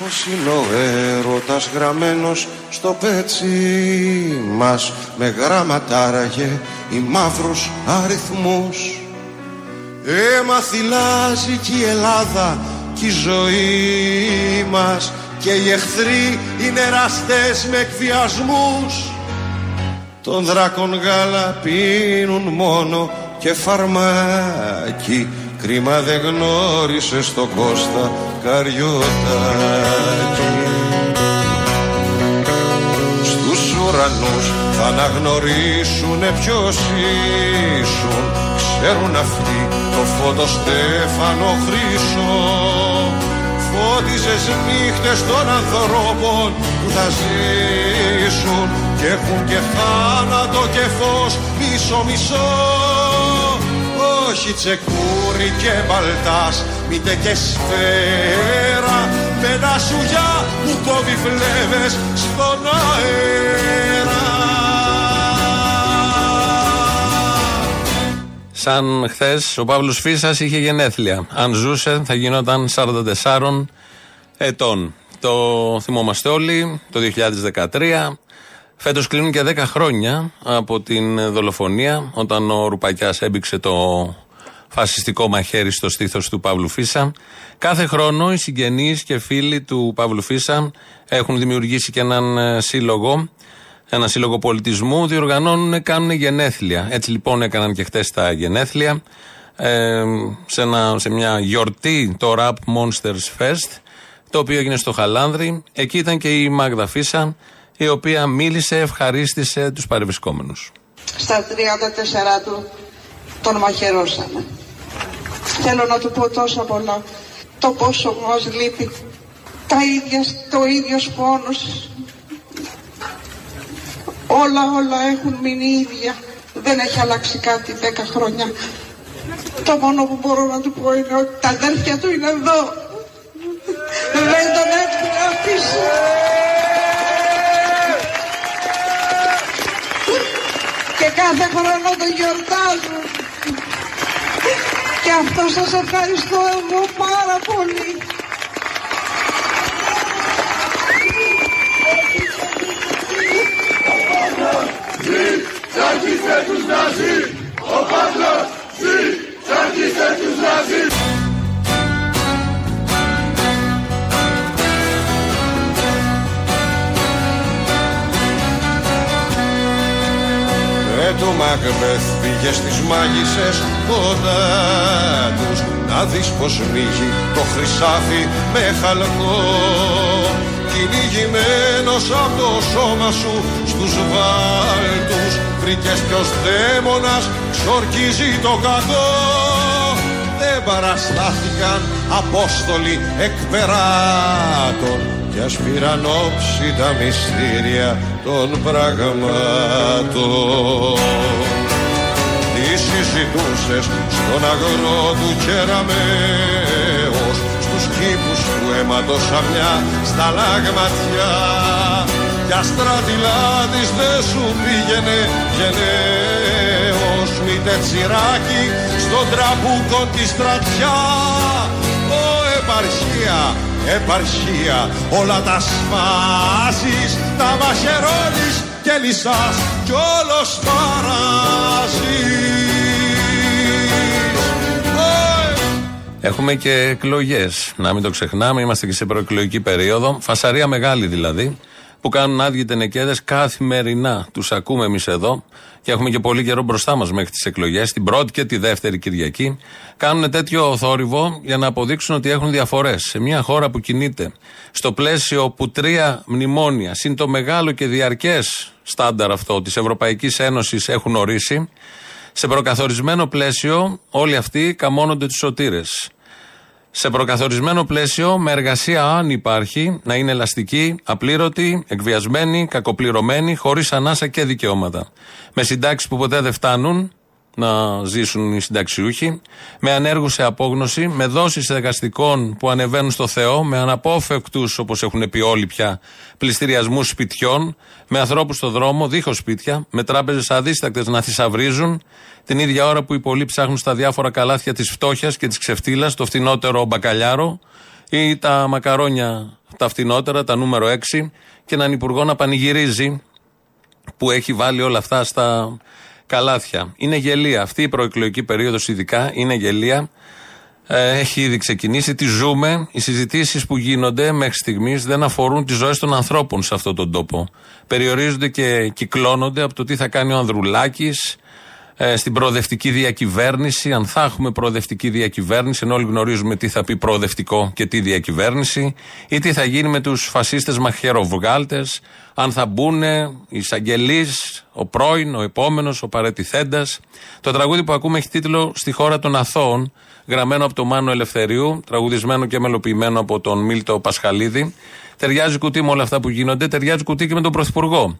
Πως είναι ο έρωτας γραμμένος στο πέτσι μας. Με γράμματα άραγε οι μαύρους αριθμούς Αίμα θυλάζει κι η Ελλάδα κι η ζωή μας. Και οι εχθροί είναι ραστές με εκβιασμούς. Τον δράκον γάλα πίνουν μόνο και φαρμάκι Κρίμα δεν γνώρισες στο Κώστα Καριωτάκι Στους ουρανούς θα αναγνωρίσουνε ποιος ήσουν. Ξέρουν αυτοί το φώτο Στέφανο Χρυσό. Φώτιζες νύχτες των ανθρώπων που θα ζήσουν. Και έχουν και θάνατο και φως μισό μισό όχι τσεκούρι και μπαλτάς μήτε και σφαίρα με τα σουγιά που κόβει φλέβες στον αέρα Σαν χθες ο Παύλος Φίσας είχε γενέθλια. Αν ζούσε, θα γινόταν 44 ετών. Το θυμόμαστε όλοι, το 2013. Φέτος κλείνουν και 10 χρόνια από την δολοφονία, όταν ο Ρουπακιάς έμπηξε το φασιστικό μαχαίρι στο στήθος του Παύλου Φίσα. Κάθε χρόνο οι συγγενείς και φίλοι του Παύλου Φίσα έχουν δημιουργήσει και έναν ε, σύλλογο, ένα σύλλογο πολιτισμού, διοργανώνουν, κάνουν γενέθλια. Έτσι λοιπόν έκαναν και χτες τα γενέθλια. Ε, σε, ένα, σε μια γιορτή, το Rap Monsters Fest, το οποίο έγινε στο Χαλάνδρι. Εκεί ήταν και η Μάγδα Φίσα, η οποία μίλησε, ευχαρίστησε τους παρευρισκόμενους. Στα 34 του τον μαχαιρώσανε. Θέλω να του πω τόσα πολλά. Το πόσο μας λείπει. Τα ίδια, το ίδιο πόνος. Όλα, όλα έχουν μείνει ίδια. Δεν έχει αλλάξει κάτι 10 χρόνια. Το μόνο που μπορώ να του πω είναι ότι τα αδέρφια του είναι εδώ. Δεν τον έφυγε αφήσει. Και κάθε χρόνο τον γιορτάζουν. Και αυτό σας ευχαριστώ εγώ πάρα πολύ. Τσακίστε τους Ναζί! Ο Παύλος ζει! Τσακίστε τους Ναζί! Ε, το Μαγμπεθ πήγε στις μάγισσες κοντά τους. Να δεις πως μύγει το χρυσάφι με χαλκό. Κυνηγημένος από το σώμα σου στους βάλτους. Βρήκες ποιος δαίμονας ξορκίζει το κακό. Δεν παραστάθηκαν απόστολοι εκπεράτων κι ας πήραν όψη τα μυστήρια των πραγμάτων. Τι συζητούσες στον αγρό του κεραμέως Στους κήπους του αίματος αμιά στα λάγματιά Κι αστρατηλάδης δεν σου πήγαινε γενναίος Μήτε τσιράκι στον τραμπούκο τη στρατιά. Ω επαρχία επαρχία όλα τα σπάζεις τα μαχαιρώνεις και λυσάς κι όλος παράζεις Έχουμε και εκλογές. Να μην το ξεχνάμε, είμαστε και σε προεκλογική περίοδο. Φασαρία μεγάλη δηλαδή, που κάνουν άδειοι τενεκέδες καθημερινά. Τους ακούμε εμείς εδώ και έχουμε και πολύ καιρό μπροστά μας μέχρι τις εκλογές, την πρώτη και τη δεύτερη Κυριακή. Κάνουν τέτοιο θόρυβο για να αποδείξουν ότι έχουν διαφορές. Σε μια χώρα που κινείται στο πλαίσιο που τρία μνημόνια, συν το μεγάλο και διαρκές στάνταρ αυτό της Ευρωπαϊκής Ένωσης έχουν ορίσει, σε προκαθορισμένο πλαίσιο όλοι αυτοί καμώνονται του σωτήρες. Σε προκαθορισμένο πλαίσιο, με εργασία αν υπάρχει, να είναι ελαστική, απλήρωτη, εκβιασμένη, κακοπληρωμένη, χωρίς ανάσα και δικαιώματα. Με συντάξεις που ποτέ δεν φτάνουν να ζήσουν οι συνταξιούχοι, με ανέργου σε απόγνωση, με δόσεις εργαστικών που ανεβαίνουν στο Θεό, με αναπόφευκτους, όπως έχουν πει όλοι πια, πληστηριασμούς σπιτιών, με ανθρώπους στο δρόμο, δίχως σπίτια, με τράπεζες αδίστακτες να θησαυρίζουν, την ίδια ώρα που οι πολλοί ψάχνουν στα διάφορα καλάθια της φτώχειας και της ξεφτύλας, το φθηνότερο μπακαλιάρο ή τα μακαρόνια τα φτηνότερα, τα νούμερο 6 και έναν υπουργό να πανηγυρίζει που έχει βάλει όλα αυτά στα καλάθια. Είναι γελία. Αυτή η προεκλογική περίοδος, ειδικά, είναι γελία. Ε, έχει ήδη ξεκινήσει. Τι ζούμε. Οι συζητήσεις που γίνονται μέχρι στιγμής δεν αφορούν τις ζωές των ανθρώπων σε αυτόν τον τόπο. Περιορίζονται και κυκλώνονται από το τι θα κάνει ο Ανδρουλάκης, ε, στην προοδευτική διακυβέρνηση, αν θα έχουμε προοδευτική διακυβέρνηση, ενώ όλοι γνωρίζουμε τι θα πει προοδευτικό και τι διακυβέρνηση, ή τι θα γίνει με τους φασίστες μαχαιροβγάλτες, αν θα μπουν οι εισαγγελείς, ο πρώην, ο επόμενος, ο παρετηθέντας. Το τραγούδι που ακούμε έχει τίτλο Στη χώρα των Αθώων, γραμμένο από τον Μάνο Ελευθερίου, τραγουδισμένο και μελοποιημένο από τον Μίλτο Πασχαλίδη. Ταιριάζει κουτί με όλα αυτά που γίνονται, ταιριάζει κουτί και με τον Πρωθυπουργό,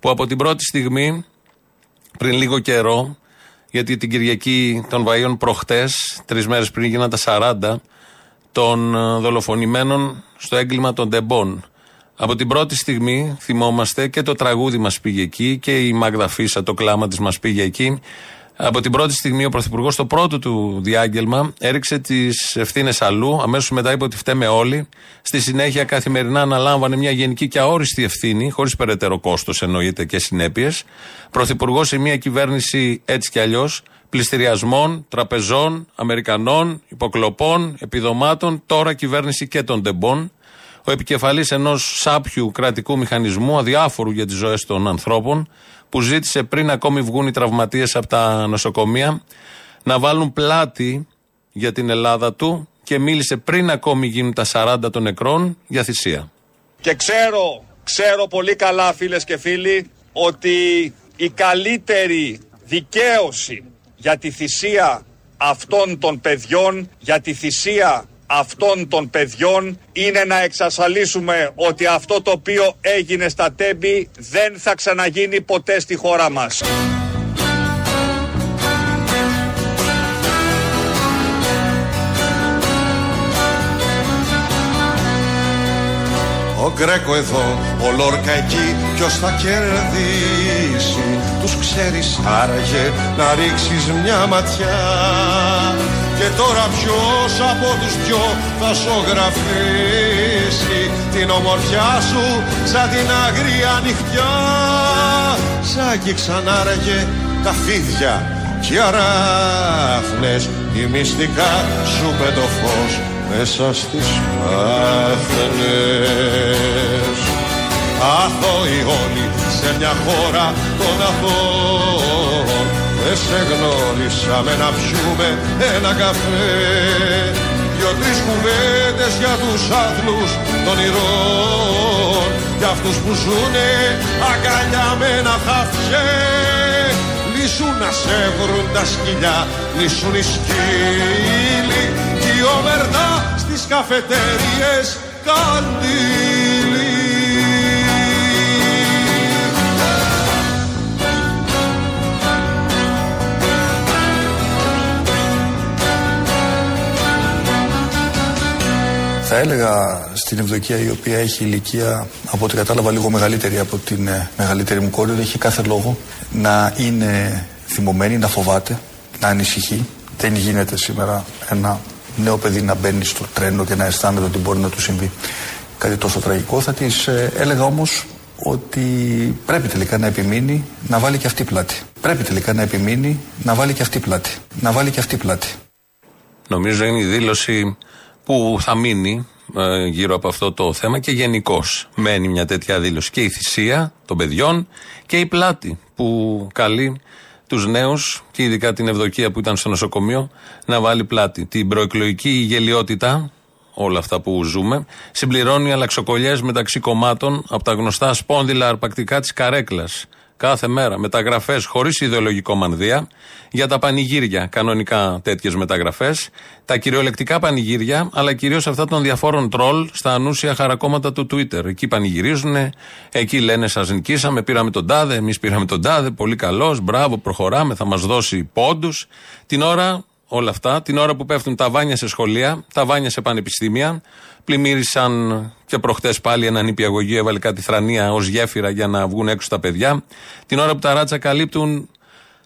που από την πρώτη στιγμή, πριν λίγο καιρό, γιατί την Κυριακή των Βαΐων προχτές, τρεις μέρες πριν γίναν τα 40 των ε, δολοφονημένων στο έγκλημα των Ντεμπών. Από την πρώτη στιγμή θυμόμαστε και το τραγούδι μας πήγε εκεί και η Μάγδα Φίσα το κλάμα της μας πήγε εκεί. Από την πρώτη στιγμή ο Πρωθυπουργός στο πρώτο του διάγγελμα έριξε τις ευθύνες αλλού. Αμέσως μετά είπε ότι φταίμε όλοι. Στη συνέχεια καθημερινά αναλάμβανε μια γενική και αόριστη ευθύνη, χωρίς περαιτέρω κόστος εννοείται και συνέπειες. Πρωθυπουργός σε μια κυβέρνηση έτσι κι αλλιώς πληστηριασμών, τραπεζών, Αμερικανών, υποκλοπών, επιδομάτων, τώρα κυβέρνηση και των τεμπών. Ο επικεφαλής ενός σάπιου κρατικού μηχανισμού, αδιάφορου για τις ζωές των ανθρώπων, που ζήτησε πριν ακόμη βγουν οι τραυματίες από τα νοσοκομεία, να βάλουν πλάτη για την Ελλάδα του και μίλησε πριν ακόμη γίνουν τα 40 των νεκρών για θυσία. Και ξέρω, ξέρω πολύ καλά φίλες και φίλοι, ότι η καλύτερη δικαίωση για τη θυσία αυτών των παιδιών, για τη θυσία αυτών των παιδιών είναι να εξασφαλίσουμε ότι αυτό το οποίο έγινε στα τέμπη δεν θα ξαναγίνει ποτέ στη χώρα μας. Ο Γκρέκο εδώ, ο Λόρκα εκεί, ποιος θα κερδίσει Τους ξέρεις άραγε να ρίξεις μια ματιά Και τώρα ποιος από τους δυο θα ζωγραφίσει Την ομορφιά σου σαν την αγρία νυχτιά. Σ' άγγιξαν άραγε τα φίδια και οι αράχνες οι μυστικά σου το φως μέσα στις πάθαινες Αθώοι όλοι σε μια χώρα των αθώων Δεν σε γνώρισαμε να πιούμε ένα καφέ. Δυο-τρεις κουβέντες για τους άθλους των ηρών Για αυτούς που ζουνε αγκαλιά με ένα χαφιέ Λύσουν να σε βρουν τα σκυλιά, λύσουν οι σκύλοι. Η ομερτά στις καφετέριες καντήλι. Θα έλεγα στην Ευδοκία η οποία έχει ηλικία από ό,τι κατάλαβα λίγο μεγαλύτερη από την ε, μεγαλύτερη μου κόρη έχει κάθε λόγο να είναι θυμωμένη, να φοβάται, να ανησυχεί. Δεν γίνεται σήμερα ένα νέο παιδί να μπαίνει στο τρένο και να αισθάνεται ότι μπορεί να του συμβεί κάτι τόσο τραγικό. Θα της ε, έλεγα όμως ότι πρέπει τελικά να επιμείνει να βάλει και αυτή πλάτη. Πρέπει τελικά να επιμείνει να βάλει και αυτή πλάτη. Να βάλει και αυτή πλάτη. Νομίζω είναι η δήλωση που θα μείνει ε, γύρω από αυτό το θέμα και γενικώς μένει μια τέτοια δήλωση. Και η θυσία των παιδιών και η πλάτη που καλεί τους νέους και ειδικά την Ευδοκία που ήταν στο νοσοκομείο να βάλει πλάτη. Την προεκλογική γελιότητα, όλα αυτά που ζούμε, συμπληρώνει αλλαξοκολλιές μεταξύ κομμάτων από τα γνωστά σπόνδυλα αρπακτικά της καρέκλας κάθε μέρα. Μεταγραφές χωρίς ιδεολογικό μανδύα για τα πανηγύρια. Κανονικά τέτοιες μεταγραφές. Τα κυριολεκτικά πανηγύρια, αλλά κυρίως αυτά των διαφόρων τρόλ στα ανούσια χαρακόμματα του Twitter. Εκεί πανηγυρίζουν, εκεί λένε Σας νικήσαμε, πήραμε τον τάδε, εμείς πήραμε τον τάδε, πολύ καλός, μπράβο, προχωράμε, θα μας δώσει πόντους. Την ώρα όλα αυτά, την ώρα που πέφτουν τα βάνια σε σχολεία, τα βάνια σε πανεπιστήμια, Πλημμύρισαν και προχτές πάλι έναν νηπιαγωγείο, έβαλε κάτι θρανία ως γέφυρα για να βγουν έξω τα παιδιά. Την ώρα που τα ράτσα καλύπτουν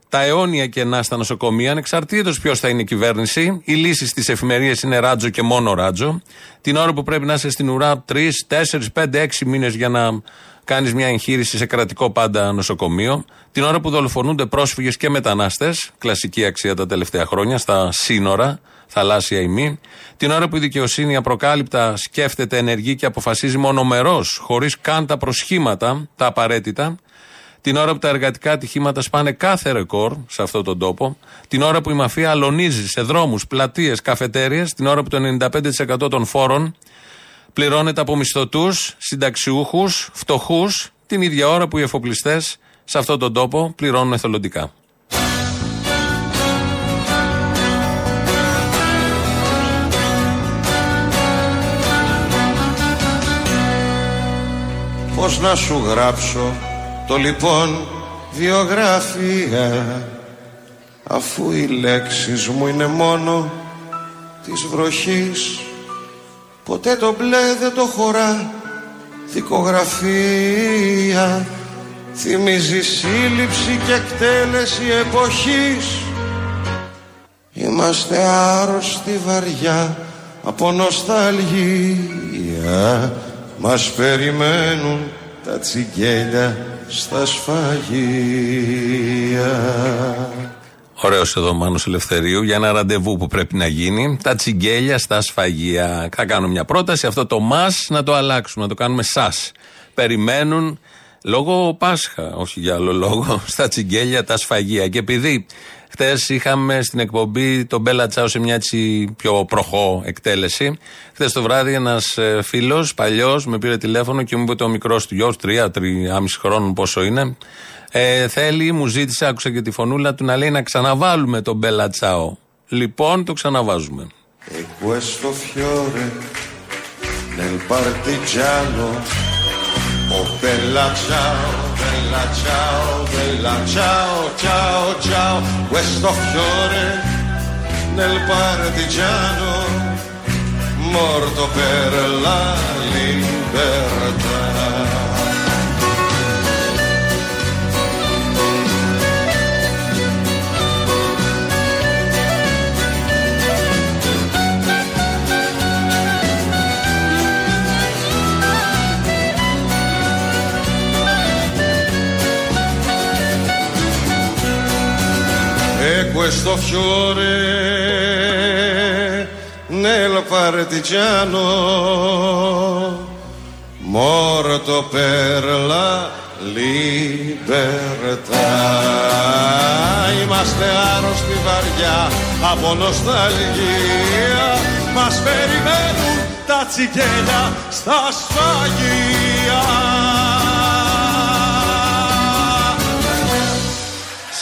τα αιώνια κενά στα νοσοκομεία, ανεξαρτήτως ποιος θα είναι η κυβέρνηση. Οι λύσεις στι εφημερίε είναι ράτζο και μόνο ράτζο. Την ώρα που πρέπει να είσαι στην ουρά 3, 4, 5, 6 μήνες για να κάνεις μια εγχείρηση σε κρατικό πάντα νοσοκομείο. Την ώρα που δολοφονούνται πρόσφυγες και μετανάστες, κλασική αξία τα τελευταία χρόνια, στα σύνορα, θαλάσσια ή μη. Την ώρα που η δικαιοσύνη απροκάλυπτα σκέφτεται, ενεργεί και αποφασίζει μονομερός, χωρίς καν τα προσχήματα, τα απαραίτητα. Την ώρα που τα εργατικά ατυχήματα σπάνε κάθε ρεκόρ σε αυτόν τον τόπο. Την ώρα που η μαφία αλωνίζει σε δρόμους, πλατείες, καφετέρειε. Την ώρα που το 95% των φόρων πληρώνεται από μισθωτούς, συνταξιούχους, φτωχούς. Την ίδια ώρα που οι εφοπλιστές σε αυτόν τον τόπο πληρώνουν εθελοντικά. Πώς να σου γράψω το λοιπόν βιογραφία αφού οι λέξεις μου είναι μόνο της βροχής. Ποτέ το μπλε δεν το χωρά δικογραφία. Θυμίζει σύλληψη και εκτέλεση εποχής. Είμαστε άρρωστοι βαριά από νοσταλγία Μας περιμένουν τα τσιγκέλια στα σφαγεία. Ωραίος εδώ Μάνος Ελευθερίου για ένα ραντεβού που πρέπει να γίνει. Τα τσιγκέλια στα σφαγεία. Θα κάνω μια πρόταση. Αυτό το μας να το αλλάξουμε, να το κάνουμε σας. Περιμένουν λόγω Πάσχα, όχι για άλλο λόγο, στα τσιγκέλια τα σφαγεία. Και επειδή Χθες είχαμε στην εκπομπή τον Μπέλα Τσάου σε μια έτσι πιο προχώ εκτέλεση. Χθες το βράδυ ένας ε, φίλος παλιός με πήρε τηλέφωνο και μου είπε το μικρός του γιος, τρία, τριάμιση χρόνων πόσο είναι. Ε, θέλει, μου ζήτησε, άκουσα και τη φωνούλα του να λέει να ξαναβάλουμε τον Μπέλα Τσάου. Λοιπόν, το ξαναβάζουμε. E questo fiore nel partigiano Oh bella ciao, bella ciao, bella ciao, ciao, ciao, questo fiore nel partigiano, morto per la libertà. Questo fiore nel partigiano morto per la libertà. Είμαστε άρρωστοι βαριά από νοσταλγία. Μας περιμένουν τα τσιγέλια στα σφαγεία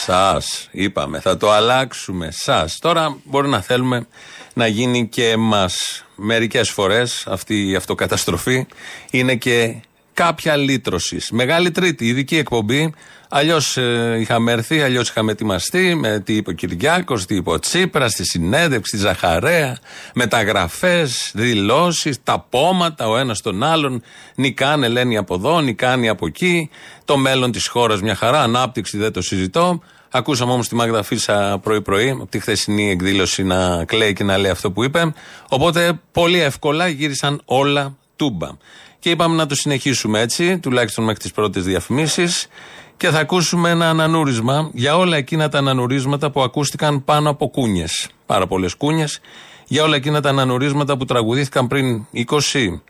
Σας. Είπαμε, θα το αλλάξουμε. Σας. Τώρα μπορεί να θέλουμε να γίνει και εμά. Μερικές φορές αυτή η αυτοκαταστροφή είναι και κάποια λύτρωσης. Μεγάλη Τρίτη, ειδική εκπομπή. Αλλιώς ε, είχαμε έρθει, αλλιώς είχαμε ετοιμαστεί με τι είπε ο Κυριάκος, τι είπε ο Τσίπρας, στη συνέντευξη, τη Ζαχαρέα, μεταγραφές, δηλώσεις, τα πόματα ο ένας τον άλλον. Νικάνε, λένε από εδώ, νικάνε από εκεί. Το μέλλον της χώρας μια χαρά, ανάπτυξη δεν το συζητώ. Ακούσαμε όμως τη Μάγδα Φίσα πρωί-πρωί, από τη χθεσινή εκδήλωση να κλαίει και να λέει αυτό που είπε. Οπότε πολύ εύκολα γύρισαν όλα τούμπα. Και είπαμε να το συνεχίσουμε έτσι, τουλάχιστον μέχρι τις πρώτες διαφημίσεις. Και θα ακούσουμε ένα ανανούρισμα για όλα εκείνα τα ανανουρίσματα που ακούστηκαν πάνω από κούνιες. Πάρα πολλές κούνιες. Για όλα εκείνα τα ανανουρίσματα που τραγουδήθηκαν πριν 20,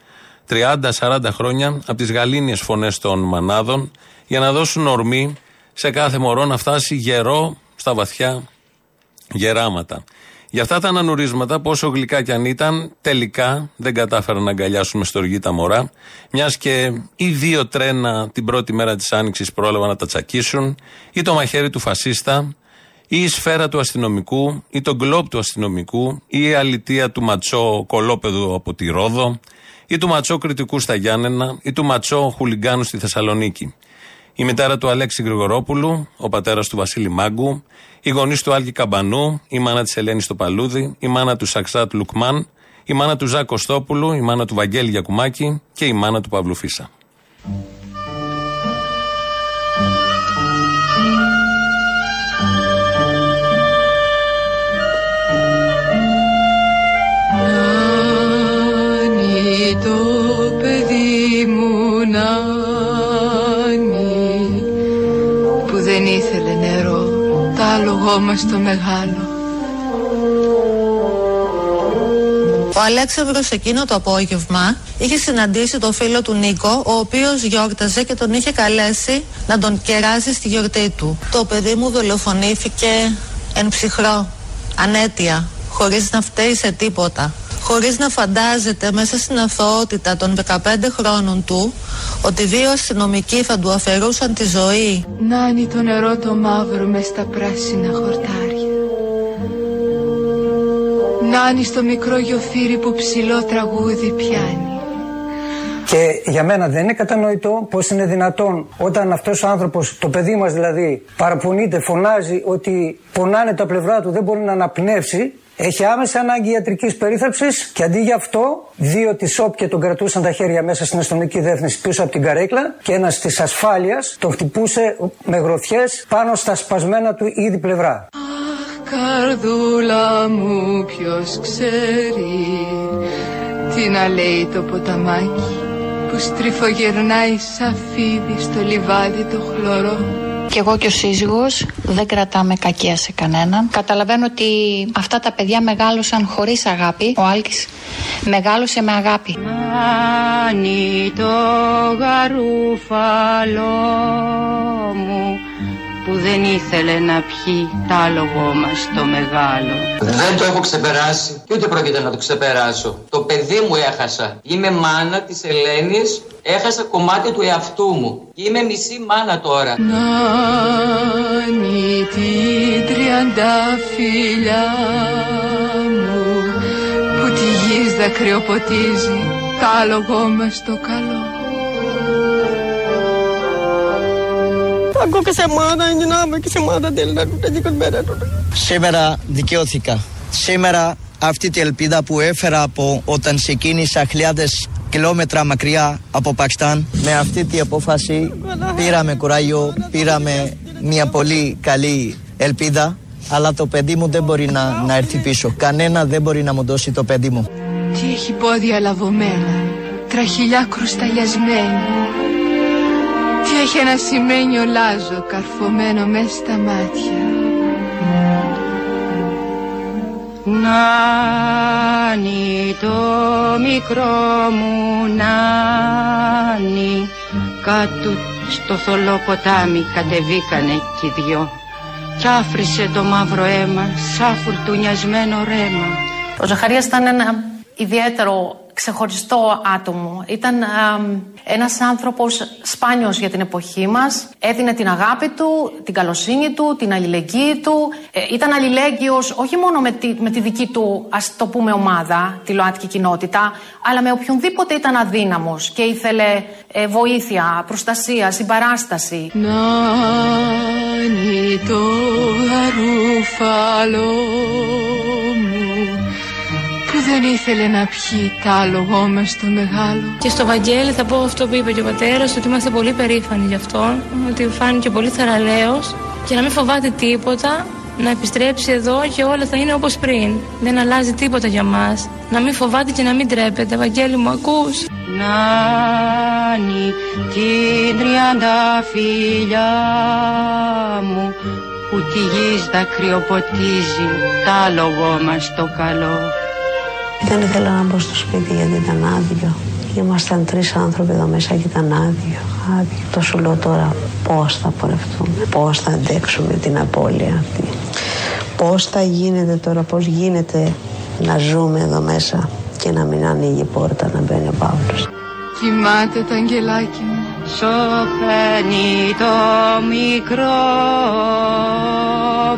30, 40 χρόνια από τις γαλήνιες φωνές των μανάδων για να δώσουν ορμή σε κάθε μωρό να φτάσει γερό στα βαθιά γεράματα. Για αυτά τα ανανουρίσματα, πόσο γλυκά κι αν ήταν, τελικά δεν κατάφεραν να αγκαλιάσουν με στοργή τα μωρά. Μιας και ή δύο τρένα την πρώτη μέρα της Άνοιξης πρόλαβαν να τα τσακίσουν, ή το μαχαίρι του φασίστα, ή η σφαίρα του αστυνομικού, ή το γκλόπ του αστυνομικού, ή η αλητεία του ματσό κολόπεδου από τη Ρόδο, ή του ματσό κριτικού στα Γιάννενα, ή του ματσό χουλιγκάνου στη Θεσσαλονίκη. Η μητέρα του Αλέξη Γρηγορόπουλου, ο πατέρας του Βασίλη Μάγκου, οι γονείς του Άλκη Καμπανού, η μάνα της Ελένης Στοπαλούδη, η μάνα του Σαξάτ Λουκμάν, η μάνα του Ζακ Κωστόπουλου, η μάνα του Βαγγέλη Γιακουμάκη και η μάνα του Παύλου Φίσα. το παιδί μου τ' άλογό μας το μεγάλο Ο Αλέξανδρος εκείνο το απόγευμα είχε συναντήσει τον φίλο του Νίκο, ο οποίος γιόρταζε και τον είχε καλέσει να τον κεράσει στη γιορτή του. Το παιδί μου δολοφονήθηκε εν ψυχρό, ανέτεια, χωρίς να φταίει σε τίποτα. Χωρίς να φαντάζεται μέσα στην αθωότητα των 15 χρόνων του ότι δύο αστυνομικοί θα του αφαιρούσαν τη ζωή. Νάνι το νερό το μαύρο μες στα πράσινα χορτάρια. Νάνι στο μικρό γιοφύρι που ψηλό τραγούδι πιάνει. Και για μένα δεν είναι κατανοητό πώ είναι δυνατόν όταν αυτός ο άνθρωπος, το παιδί μας δηλαδή, παραπονείται, φωνάζει ότι πονάνε τα πλευρά του, δεν μπορεί να αναπνεύσει. Έχει άμεσα ανάγκη ιατρικής περίθαλψης και αντί για αυτό, δύο της ΣΟΠ και τον κρατούσαν τα χέρια μέσα στην αστυνομική διεύθυνση πίσω από την καρέκλα και ένας της ασφάλειας τον χτυπούσε με γροθιές πάνω στα σπασμένα του ήδη πλευρά. Αχ, καρδούλα μου, ποιος ξέρει τι να λέει το ποταμάκι που στριφογερνάει σαν φίδι στο λιβάδι το χλωρό. Κι εγώ και ο σύζυγος δεν κρατάμε κακία σε κανέναν. Καταλαβαίνω ότι αυτά τα παιδιά μεγάλωσαν χωρίς αγάπη. Ο Άλκης μεγάλωσε με αγάπη. Μάνι το γαρούφαλό μου που δεν ήθελε να πιει τ' άλογο μας το μεγάλο. Δεν το έχω ξεπεράσει και ούτε πρόκειται να το ξεπεράσω. Το παιδί μου έχασα. Είμαι μάνα της Ελένης, έχασα κομμάτι του εαυτού μου. Είμαι μισή μάνα τώρα. Νάνι την τριανταφύλια μου που τη γης δακρυοποτίζει τ' άλογο μας το καλό. Ako kasamahan niyo namin, kasamahan din na hindi ko Σήμερα δικαιώθηκα. Σήμερα αυτή τη ελπίδα που έφερα από όταν ξεκίνησα χιλιάδες κιλόμετρα μακριά από Πακιστάν με αυτή τη απόφαση πήραμε κουράγιο, πήραμε μια πολύ καλή ελπίδα αλλά το παιδί μου δεν μπορεί να, να έρθει πίσω. Κανένα δεν μπορεί να μου δώσει το παιδί μου. Τι έχει πόδια λαβωμένα, τραχυλιά κρουσταλιασμένη τι έχει ένα σημαίνιο λάζο καρφωμένο μέσα στα μάτια. Νάνι το μικρό μου νάνι Κάτω στο θολό ποτάμι κατεβήκανε κι οι δυο. Κι άφρισε το μαύρο αίμα σαν φουρτουνιασμένο ρέμα. Ο Ζαχαρίας ήταν ένα ιδιαίτερο ξεχωριστό άτομο. Ήταν α, ένας άνθρωπος σπάνιος για την εποχή μας. Έδινε την αγάπη του, την καλοσύνη του, την αλληλεγγύη του. Ε, ήταν αλληλέγγυος όχι μόνο με τη, με τη δική του, ας το πούμε, ομάδα, τη ΛΟΑΤΚΙ κοινότητα, αλλά με οποιονδήποτε ήταν αδύναμος και ήθελε ε, βοήθεια, προστασία, συμπαράσταση. Νάνι το αρούφαλό που δεν ήθελε να πιει τ' άλογο με στο μεγάλο. Και στο Βαγγέλη θα πω αυτό που είπε και ο πατέρας, ότι είμαστε πολύ περήφανοι γι' αυτό, ότι φάνηκε πολύ θεραλέος και να μην φοβάται τίποτα, να επιστρέψει εδώ και όλα θα είναι όπως πριν. Δεν αλλάζει τίποτα για μας. Να μην φοβάται και να μην τρέπεται. Βαγγέλη μου ακούς. Νάνι την τριανταφύλια μου που τη γης δακρυοποτίζει τ' άλογο μας το καλό. Δεν ήθελα να μπω στο σπίτι γιατί ήταν άδειο. Ήμασταν τρεις άνθρωποι εδώ μέσα και ήταν άδειο. άδειο. Το σου λέω τώρα πώς θα πορευτούμε, πώς θα αντέξουμε την απώλεια αυτή. Πώς θα γίνεται τώρα, πώς γίνεται να ζούμε εδώ μέσα και να μην ανοίγει η πόρτα να μπαίνει ο Παύλος. Κοιμάται το αγγελάκι μου. Σοφαίνει το μικρό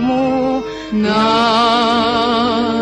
μου Νάνι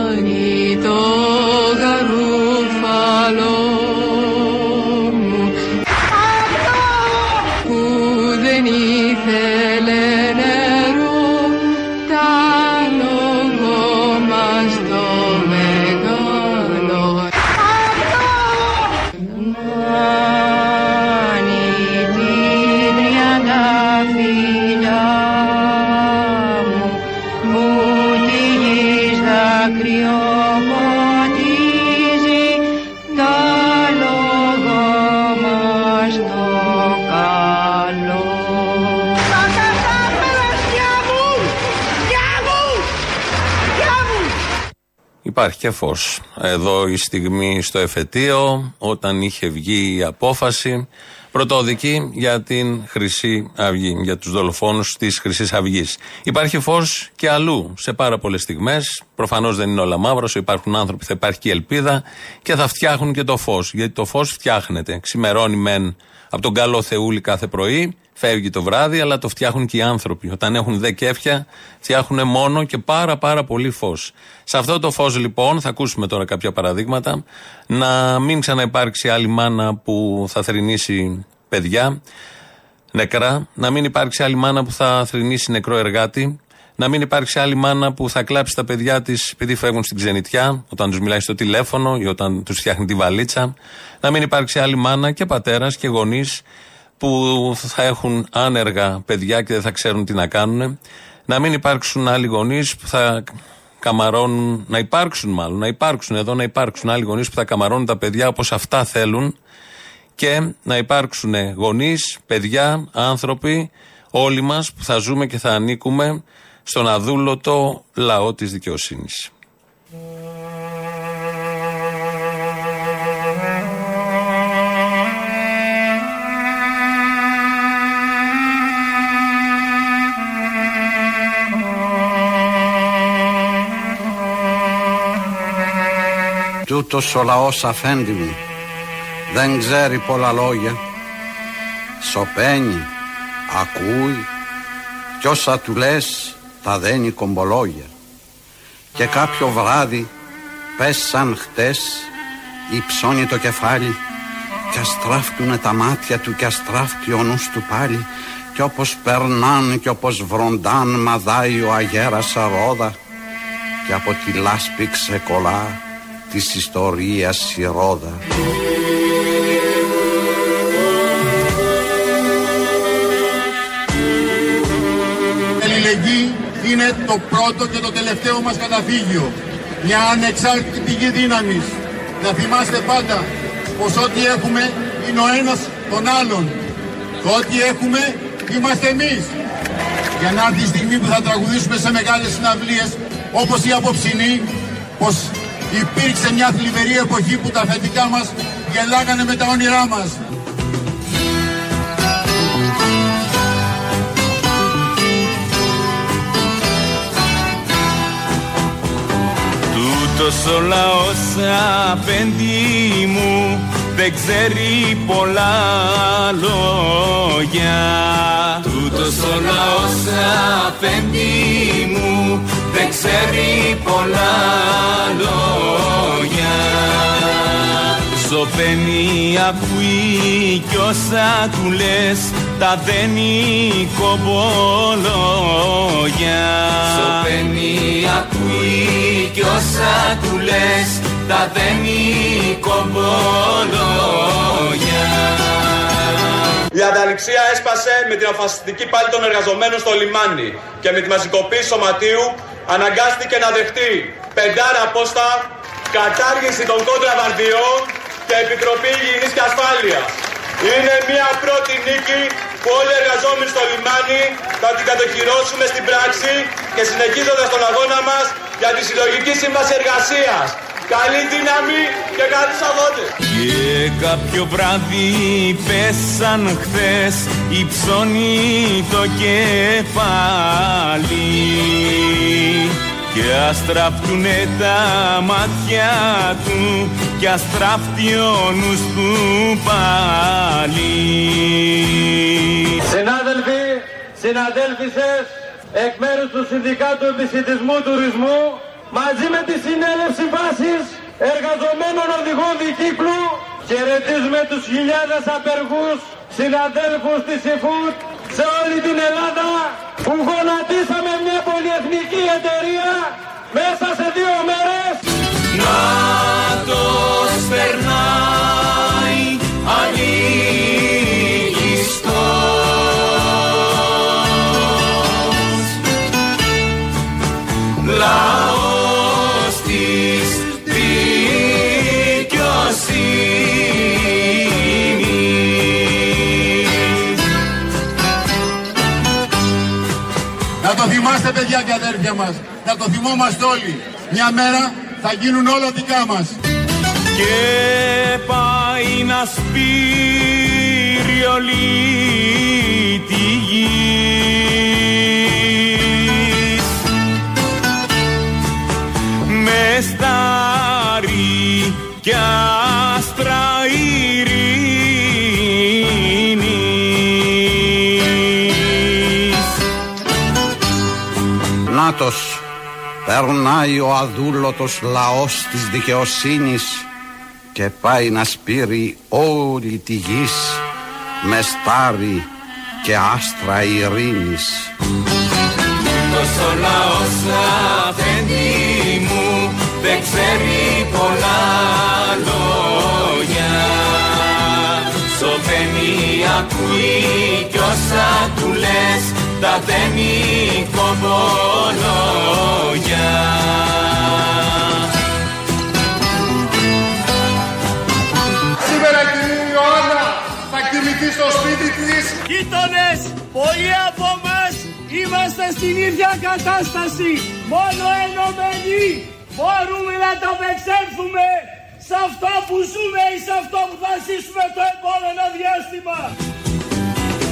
υπάρχει και φως. Εδώ η στιγμή στο εφετείο, όταν είχε βγει η απόφαση πρωτόδικη για την Χρυσή Αυγή, για τους δολοφόνους της Χρυσής Αυγής. Υπάρχει φως και αλλού, σε πάρα πολλές στιγμές. Προφανώς δεν είναι όλα μαύρα, υπάρχουν άνθρωποι, θα υπάρχει και ελπίδα και θα φτιάχνουν και το φως. Γιατί το φως φτιάχνεται. Ξημερώνει μεν από τον καλό Θεούλη κάθε πρωί, φεύγει το βράδυ, αλλά το φτιάχνουν και οι άνθρωποι. Όταν έχουν δε κέφια, φτιάχνουν μόνο και πάρα πάρα πολύ φως. Σε αυτό το φως λοιπόν, θα ακούσουμε τώρα κάποια παραδείγματα, να μην ξαναυπάρξει άλλη μάνα που θα θρυνήσει παιδιά νεκρά, να μην υπάρξει άλλη μάνα που θα θρυνήσει νεκρό εργάτη, να μην υπάρξει άλλη μάνα που θα κλάψει τα παιδιά της επειδή φεύγουν στην ξενιτιά, όταν τους μιλάει στο τηλέφωνο ή όταν τους φτιάχνει τη βαλίτσα. Να μην υπάρξει άλλη μάνα και πατέρας και γονείς που θα έχουν άνεργα παιδιά και δεν θα ξέρουν τι να κάνουν. Να μην υπάρξουν άλλοι γονείς που θα καμαρώνουν, να υπάρξουν μάλλον, να υπάρξουν εδώ, να υπάρξουν άλλοι γονείς που θα καμαρώνουν τα παιδιά όπως αυτά θέλουν και να υπάρξουν γονείς, παιδιά, άνθρωποι, όλοι μας που θα ζούμε και θα ανήκουμε στον αδούλωτο λαό της δικαιοσύνης. Τούτος ο λαός αφέντη μου. Δεν ξέρει πολλά λόγια. Σωπαίνει, ακούει. Κι όσα του λες τα δένει κομπολόγια. Και κάποιο βράδυ πες σαν χτες υψώνει το κεφάλι και αστράφτουνε τα μάτια του και αστράφτει ο νους του πάλι. Και όπως περνάν και όπως βροντάν μαδάει ο αγέρας ρόδα και από τη λάσπη ξεκολλά της ιστορίας η ρόδα. είναι το πρώτο και το τελευταίο μας καταφύγιο. Μια ανεξάρτητη πηγή δύναμης. Να θυμάστε πάντα πως ό,τι έχουμε είναι ο ένας τον άλλον. Το ό,τι έχουμε είμαστε εμείς. Για να έρθει η στιγμή που θα τραγουδήσουμε σε μεγάλες συναυλίες όπως η απόψινή πως υπήρξε μια θλιβερή εποχή που τα αφεντικά μας γελάγανε με τα όνειρά μας. Τούτος ο λαός απέντη μου δεν ξέρει πολλά λόγια Τούτος ο λαός απέντη μου δεν ξέρει πολλά λόγια. Σωπαίνει ακούει κι όσα του λες τα δένει κομπολόγια. Σωπαίνει ακούει κι όσα του λες τα δένει κομπολόγια. η ανταληξία έσπασε με την αφασιστική πάλη των εργαζομένων στο λιμάνι και με τη μαζικοποίηση σωματείου αναγκάστηκε να δεχτεί πεντάρα απόστα, κατάργηση των κόντρα βαρδιών και Επιτροπή Υγιεινής και Ασφάλειας. Είναι μια πρώτη νίκη που όλοι οι εργαζόμενοι στο λιμάνι θα την κατοχυρώσουμε στην πράξη και συνεχίζοντας τον αγώνα μας για τη συλλογική σύμβαση εργασίας. Καλή δύναμη και καλούς αγώνες. Και κάποιο βράδυ πέσαν χθες υψώνει το κεφάλι και αστραφτουνε τα μάτια του και αστράφτει ο νους του πάλι. Συνάδελφοι, συναδέλφισες, εκ μέρους του Συνδικάτου Επισητισμού Τουρισμού, μαζί με τη συνέλευση βάσης εργαζομένων οδηγών δικύκλου, χαιρετίζουμε τους χιλιάδες απεργούς συναδέλφους της ΕΦΟΥΤ σε όλη την Ελλάδα που γονατίσαμε μια πολυεθνική εταιρεία μέσα σε δύο μέρες. Να το περνάει Να το θυμάστε παιδιά και αδέρφια μας, να το θυμόμαστε όλοι. Μια μέρα θα γίνουν όλα δικά μας. Και πάει να σπείρει όλη τη γης με στάρι κι περνάει ο αδούλωτος λαός της δικαιοσύνης και πάει να σπείρει όλη τη γης με στάρι και άστρα ειρήνης. Τόσο λαός αφέντη μου δεν ξέρει πολλά λόγια Σωπαίνει ακούει κι όσα του λες τα δένει κομπολόγια Σήμερα η κυρία Ιωάννα θα κοιμηθεί στο σπίτι της. Γείτονες, πολλοί από μας είμαστε στην ίδια κατάσταση. Μόνο ενωμένοι μπορούμε να το απεξέλθουμε σε αυτό που ζούμε ή σε αυτό που θα ζήσουμε το επόμενο διάστημα.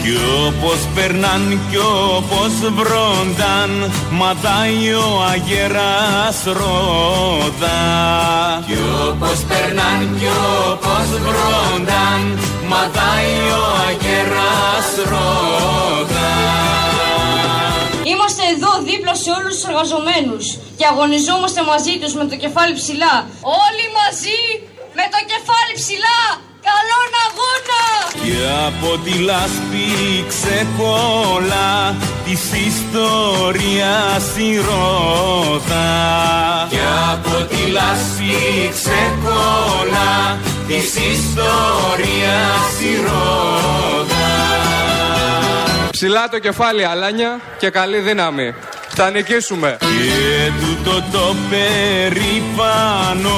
Κι όπως περνάν κι όπως βρόνταν Ματάει ο αγέρας ρόδα Κι όπως περνάν κι όπως βρόνταν Ματάει ο αγέρας ρόδα Είμαστε εδώ δίπλα σε όλους τους εργαζομένους και αγωνιζόμαστε μαζί τους με το κεφάλι ψηλά. Όλοι μαζί με το κεφάλι ψηλά. Καλόν αγώνα! Και από τη λάσπη ξεκόλα της ιστορίας η ρόδα Και από τη λάσπη ξεκόλα της ιστορίας η ρόδα Ψηλά το κεφάλι αλάνια και καλή δύναμη. Θα νικήσουμε. Και τούτο το περήφανο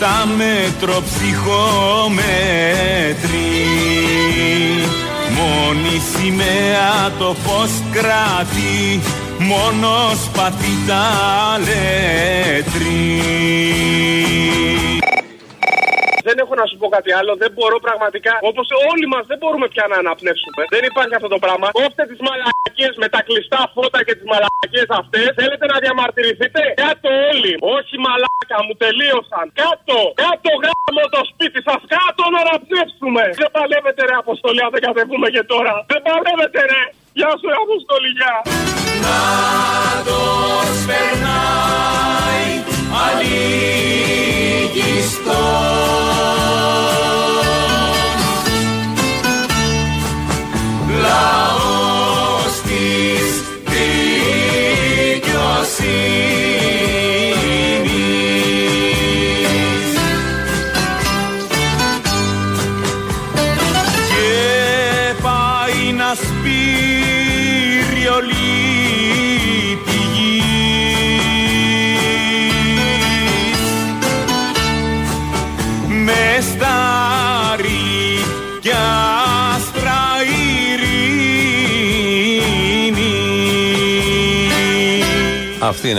τα μέτρο ψυχομέτρη. Μόνη σημαία το φως κράτη μόνος σπαθή τα λέτρη Δεν έχω να σου πω κάτι άλλο. Δεν μπορώ πραγματικά. Όπως όλοι μας δεν μπορούμε πια να αναπνεύσουμε. Δεν υπάρχει αυτό το πράγμα. Κόφτε τις μαλακίες με τα κλειστά φώτα και τις μαλακίες αυτές. Θέλετε να διαμαρτυρηθείτε; Κάτω όλοι. Όχι μαλάκα μου τελείωσαν. Κάτω. Κάτω γάμο το σπίτι σας. Κάτω να αναπνεύσουμε. Δεν παλεύετε ρε Αποστολή αν δεν κατεβούμε και τώρα. Δεν παλεύετε ρε. Γεια σου ρε Αποστολή. Γεια. Νάτος περνάει αλήγιστος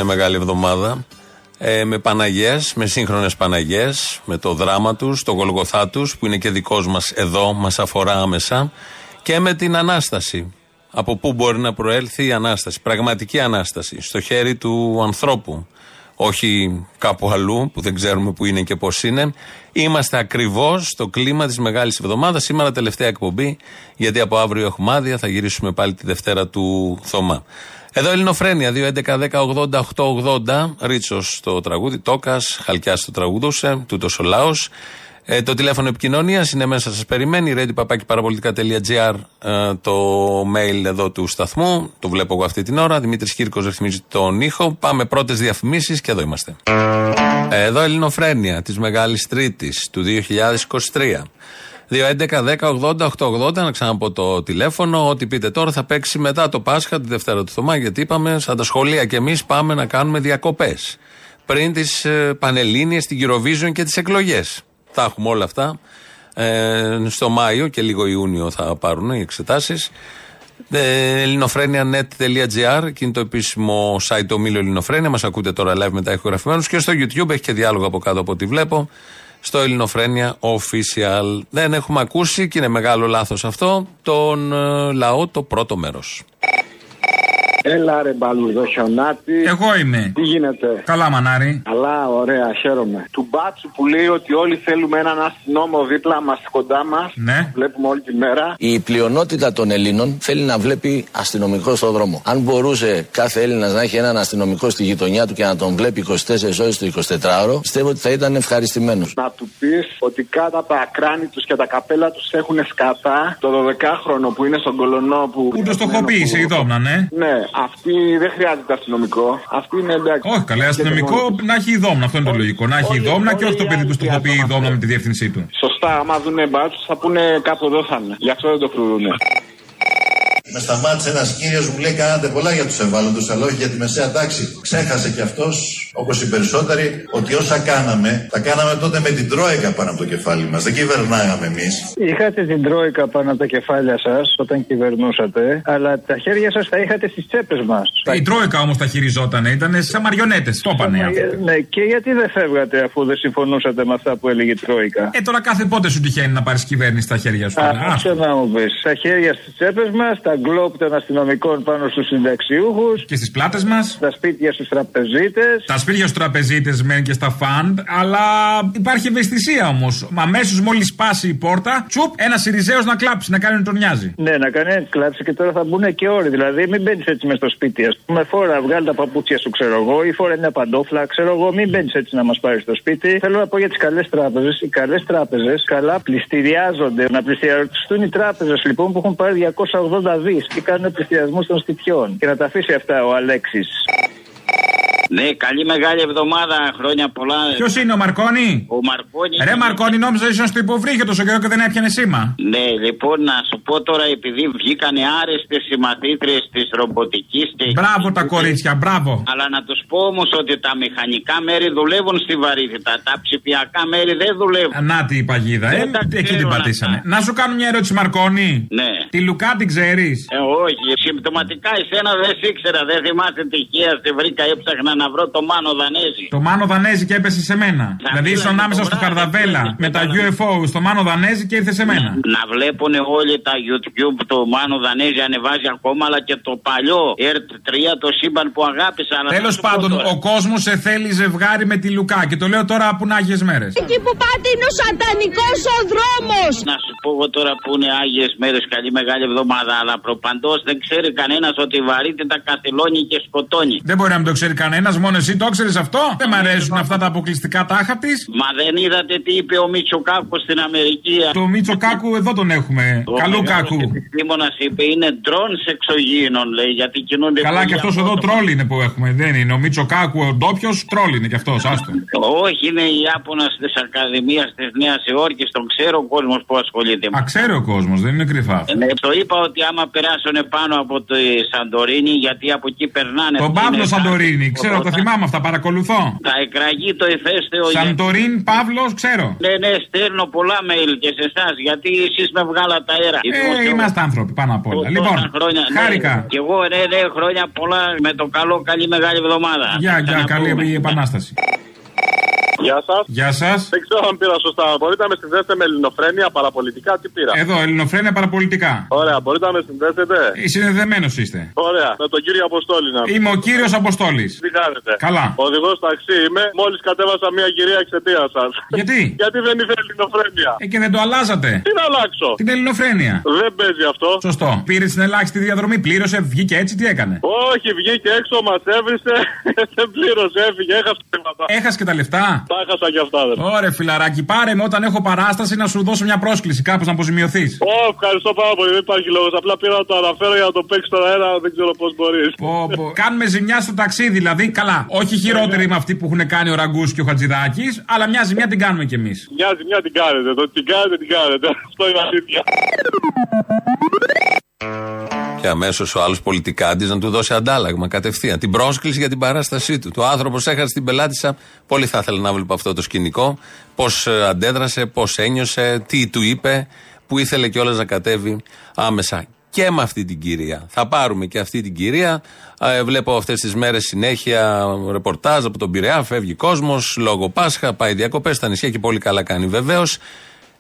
ειρήνης Αυτή είναι μεγάλη εβδομάδα. Ε, με Παναγιές, με σύγχρονες Παναγιές, με το δράμα τους, το γολγοθά τους, που είναι και δικός μας εδώ, μας αφορά άμεσα, και με την ανάσταση. Από πού μπορεί να προέλθει η ανάσταση, πραγματική ανάσταση, στο χέρι του ανθρώπου. Όχι κάπου αλλού που δεν ξέρουμε που είναι και πώς είναι. Είμαστε ακριβώς στο κλίμα της Μεγάλης Εβδομάδας. Σήμερα τελευταία εκπομπή, γιατί από αύριο έχουμε άδεια. Θα γυρίσουμε πάλι τη Δευτέρα του Θωμά. Εδώ Ελληνοφρένια 2.11.10.80.880. Ρίτσος το τραγούδι, Τόκας, Χαλκιάς το τραγουδούσε, τούτος ο λαός. Ε, το τηλέφωνο επικοινωνίας είναι μέσα, σας περιμένει. radio.parapolitica.gr ε, το mail εδώ του σταθμού. Το βλέπω εγώ αυτή την ώρα. Δημήτρης Κύρκος ρυθμίζει τον ήχο. Πάμε πρώτες διαφημίσεις και εδώ είμαστε. Ε, εδώ Ελληνοφρένια της Μεγάλης Τρίτης του 2023. 2.11.10.80.880 να ξαναπώ το τηλέφωνο. Ό,τι πείτε τώρα θα παίξει μετά το Πάσχα, τη Δευτέρα του Θωμά, γιατί είπαμε, σαν τα σχολεία και εμείς πάμε να κάνουμε διακοπές. Πριν τις ε, Πανελλήνιες, την Eurovision και τις εκλογές. Θα έχουμε όλα αυτά. Ε, στο Μάιο και λίγο Ιούνιο θα πάρουν οι εξετάσεις. Ε, ελληνοφρένια.net.gr και είναι το επίσημο site το Μήλο Ελληνοφρένια. Μας ακούτε τώρα live μετά ηχογραφημένους και στο YouTube έχει και διάλογο από κάτω από ό,τι βλέπω. Στο Ελληνοφρένια Official. Δεν έχουμε ακούσει και είναι μεγάλο λάθος αυτό. Τον ε, λαό το πρώτο μέρος. Έλα ρε μπαλουδό χιονάτη. Εγώ είμαι. Τι γίνεται; Καλά, μανάρι. Καλά, ωραία, χαίρομαι. Του μπάτσου που λέει ότι όλοι θέλουμε έναν αστυνόμο δίπλα μας, κοντά μας. Ναι. Βλέπουμε όλη τη μέρα. Η πλειονότητα των Ελλήνων θέλει να βλέπει αστυνομικό στον δρόμο. Αν μπορούσε κάθε Έλληνας να έχει έναν αστυνομικό στη γειτονιά του και να τον βλέπει 24 ώρες το 24ωρο, πιστεύω ότι θα ήταν ευχαριστημένος. Να του πεις ότι κάτω από τα κράνη τους και τα καπέλα τους έχουν σκατά το 12χρονο που είναι στον κολονό που. Που το στοχοποίησε η δόμνα, ναι. Ναι, αυτή δεν χρειάζεται αστυνομικό. Αυτή είναι εντάξει. Όχι, καλά, αστυνομικό να έχει η δόμνα. Αυτό είναι το λογικό. Να έχει η δόμνα και όχι το παιδί που στοχοποιεί η δόμνα με τη διεύθυνσή του. Σωστά, άμα δουν μπάτσου θα πούνε κάπου εδώ θα είναι. Γι' αυτό δεν το κρούουνε. Με σταμάτησε ένας κύριος μου λέει: Κάνατε πολλά για τους ευάλωτους, αλλά όχι για τη μεσαία τάξη. Ξέχασε κι αυτός, όπως οι περισσότεροι, ότι όσα κάναμε, τα κάναμε τότε με την Τρόικα πάνω από το κεφάλι μας. Δεν κυβερνάγαμε εμείς. Είχατε την Τρόικα πάνω από τα κεφάλια σας όταν κυβερνούσατε, αλλά τα χέρια σας τα είχατε στις τσέπες μας. Η Τρόικα όμως τα χειριζόταν, ήταν σαν μαριονέτες. Το είπανε άνθρωποι. Ναι, και γιατί δεν φεύγατε αφού δεν συμφωνούσατε με αυτά που έλεγε η Τρόικα; Ε, τώρα κάθε πότε σου τυχαίνει να πάρεις κυβέρνηση στα χέρια σου. Άκουσα να μου πεις. Τα χέρια στις τσέπες μας, τα γκλόπ των αστυνομικών πάνω στους συνταξιούχους. Και στις πλάτες μας. Τα σπίτια στους τραπεζίτες. Τα σπίτια στου τραπεζίτε μένουν και στα φαντ, αλλά υπάρχει ευαισθησία όμως. Αμέσως μόλις σπάσει η πόρτα, τσουπ, ένας Σιριζέο να κλάψει, να κάνει να τον νοιάζει. Ναι, να κάνει να κλάψει και τώρα θα μπουν και όροι. Δηλαδή, μην μπαίνεις έτσι μες στο σπίτι, ας πούμε, φόρα, βγάλει τα παπούτσια σου, ξέρω εγώ, ή φόρα μια παντόφλα, ξέρω εγώ, μην μπαίνεις έτσι να μας πάρεις στο σπίτι. Θέλω να πω για τις καλές τράπεζες. Οι καλές τράπεζες καλά πληστηριάζονται. Να πληστηριαστούν οι τράπεζες λοιπόν που έχουν πάρει 280 δις και κάνουν πληστηριασμούς των σπιτιών. Και να τα αφήσει αυτά ο Αλέξης. Ναι, καλή μεγάλη εβδομάδα, χρόνια πολλά. Ποιος είναι ο Μαρκόνη; Ο Μαρκόνη. Ρε Μαρκόνη, νόμιζα ήσουν στο υποβρύχιο τόσο καιρό και δεν έπιανε σήμα. Ναι, λοιπόν, να σου πω τώρα, επειδή βγήκανε άρεστες οι μαθήτριε της ρομποτικής και. Μπράβο τα κορίτσια, μπράβο. Αλλά να τους πω όμως ότι τα μηχανικά μέρη δουλεύουν στη βαρύτητα. Τα ψηφιακά μέρη δεν δουλεύουν. Να τη η παγίδα, ε, εκεί την πατήσανε. Να σου κάνω μια ερώτηση, Μαρκόνη. Ναι. Τη Λουκά την ξέρεις; Ε, όχι, συμπτωματικά εσένα δεν σε ήξερα, δεν θυμάσαι τυχαία, στη βρήκα, έψαχνα να βρω το Μάνο Δανέζη. Το Μάνο Δανέζη και έπεσε σε μένα. δηλαδή ήσουν ανάμεσα στο Καρδαβέλα με τα UFO στο Μάνο Δανέζη και ήρθε σε μένα. Να βλέπουν όλοι τα YouTube το Μάνο Δανέζη ανεβάζει ακόμα, αλλά και το παλιό Earth 3 το σύμπαν που αγάπησα. Τέλος πάντων, ο κόσμος σε θέλει ζευγάρι με τη Λουκά και το λέω τώρα που είναι άγιες μέρες. Εκεί που πάτε είναι ο σαντανικός ο δρόμος. Να σου πω εγώ τώρα που είναι άγιες μέρες, καλή μεγάλη εβδομάδα, αλλά προπαντός δεν ξέρει κανένας ότι η βαρύτητα καθυλώνει και σκοτώνει. Δεν μπορεί να μην το ξέρει κανένας, μόνο εσύ το ξέρεις αυτό. Δεν μ' αρέσουν αυτά τα αποκλειστικά τάχα της. Μα δεν είδατε τι είπε ο Μίτσο στην Αμερική. Το Μίτσο Κάκου εδώ τον έχουμε. Καλού Κάκου. Ο επιστήμονας είπε είναι ντρόνς εξωγήινων, λέει, γιατί κινούνται. Καλά, και αυτός εδώ τρόλ είναι που έχουμε. Δεν είναι. Ο Μίτσο Κάκου, ο ντόπιος, τρόλ είναι κι αυτός, άστο. Όχι, είναι η Ιάπωνα της Ακαδημίας της Νέας Υόρκης, τον ξέρω ο κόσμος που ασχολείται. Α, ξέρει ο κόσμος, δεν είναι κρυφά. Ναι, το είπα ότι άμα περάσουν πάνω από το Σαντορίνη, γιατί από εκεί περνάνε. Τον Παύλο Σαντορίνη, ξέρω, το θυμάμαι αυτά, παρακολουθώ. Θα εκραγεί το ηφαίστειο. Σαντορίν, Παύλος, ξέρω. Ναι, ναι, στέλνω πολλά mail και σε εσάς, γιατί εσείς με βγάλατε αέρα. Ε, είμαστε άνθρωποι πάνω απ' όλα. Λοιπόν, χρόνια, χάρηκα. Ναι, και εγώ, ναι, ναι, χρόνια πολλά με το καλό, καλή μεγάλη εβδομάδα. Γεια, γεια, καλή επανάσταση. Γεια σας. Γεια σας. Δεν ξέρω αν πήρα σωστά. Μπορείτε να με συνδέσετε με ελληνοφρένεια παραπολιτικά. Τι πήρα; Εδώ, ελληνοφρένεια παραπολιτικά. Ωραία, μπορείτε να με συνδέσετε; Ε, συνδεδεμένος είστε. Ωραία, με τον κύριο Αποστόλη να Είμαι ο κύριος Αποστόλης. Τι κάνετε; Καλά. Οδηγός ταξί είμαι. Μόλις κατέβασα μια κυρία εξαιτίας σας. Γιατί; Γιατί δεν ήθελε ελληνοφρένεια. Ε, και δεν το αλλάζατε. Τι να αλλάξω; Την ελληνοφρένεια. Δεν παίζει αυτό. Σωστό. Πήρε την ελάχιστη διαδρομή, πλήρωσε, βγήκε έτσι, τι έκανε; Όχι, βγήκε έξω, μα έβρισε. δεν πλήρωσε, έφυγε, έχασε τα Έχασε και τα λεφτά. Τα έχασα κι αυτά, δεν. Ωραία, φιλαράκι, πάρε με όταν έχω παράσταση να σου δώσω μια πρόσκληση, κάπως να αποζημιωθείς. Ω, ευχαριστώ πάρα πολύ, δεν υπάρχει λόγος. Απλά πήρα να το αναφέρω για να το παίξεις στον αέρα, δεν ξέρω πώς μπορείς. Κάνουμε ζημιά στο ταξίδι, δηλαδή, καλά. Όχι χειρότερη με αυτή που έχουν κάνει ο Ραγκούς και ο Χατζηδάκης, αλλά μια ζημιά την κάνουμε κι εμείς. Μια ζημιά την κάνετε, το την κάνετε, την κάνετε. Αυτό είναι αλήθεια. Και αμέσως ο άλλος πολιτικάντης να του δώσει αντάλλαγμα κατευθείαν. Την πρόσκληση για την παράστασή του. Το άνθρωπος έχασε την πελάτησα. Πολύ θα ήθελα να βλέπω αυτό το σκηνικό. Πώς αντέδρασε, πώς ένιωσε, τι του είπε, που ήθελε κιόλας να κατέβει άμεσα. και με αυτή την κυρία. Θα πάρουμε και αυτή την κυρία. Ε, βλέπω αυτές τις μέρες συνέχεια ρεπορτάζ από τον Πειραιά. Φεύγει κόσμος λόγω Πάσχα, πάει διακοπές στα νησιά και πολύ καλά κάνει βεβαίως.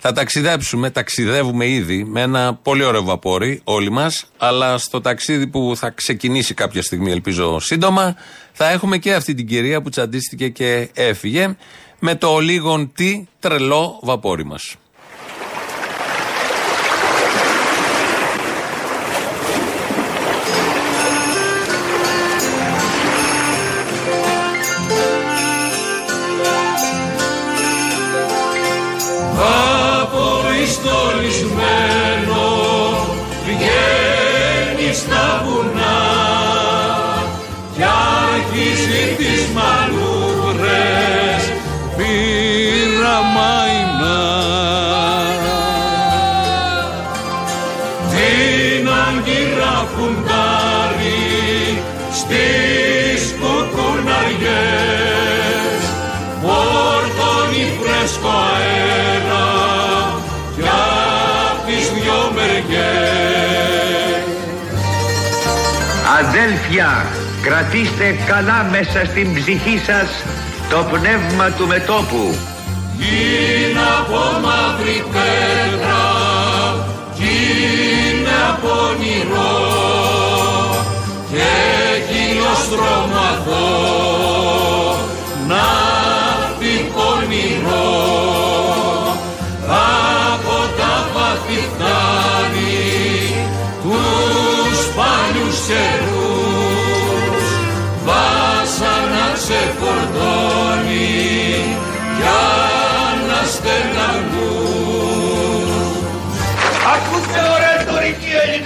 Θα ταξιδέψουμε, ταξιδεύουμε ήδη με ένα πολύ ωραίο βαπόρι όλοι μας. Αλλά στο ταξίδι που θα ξεκινήσει κάποια στιγμή, ελπίζω σύντομα, θα έχουμε και αυτή την κυρία που τσαντίστηκε και έφυγε με το λίγον τι τρελό βαπόρι μας. Πειραμαϊνά. Την αγκύρα φουντάρει στις κουκουναριές πόρτωνει φρέσκο αέρα κι απ' τις δυο μεριές. Αδέλφια, κρατήστε καλά μέσα στην ψυχή σας το πνεύμα του μετόπου. Είναι από μαύρη πέτρα κι είναι από όνειρο και χιλιόστρωμα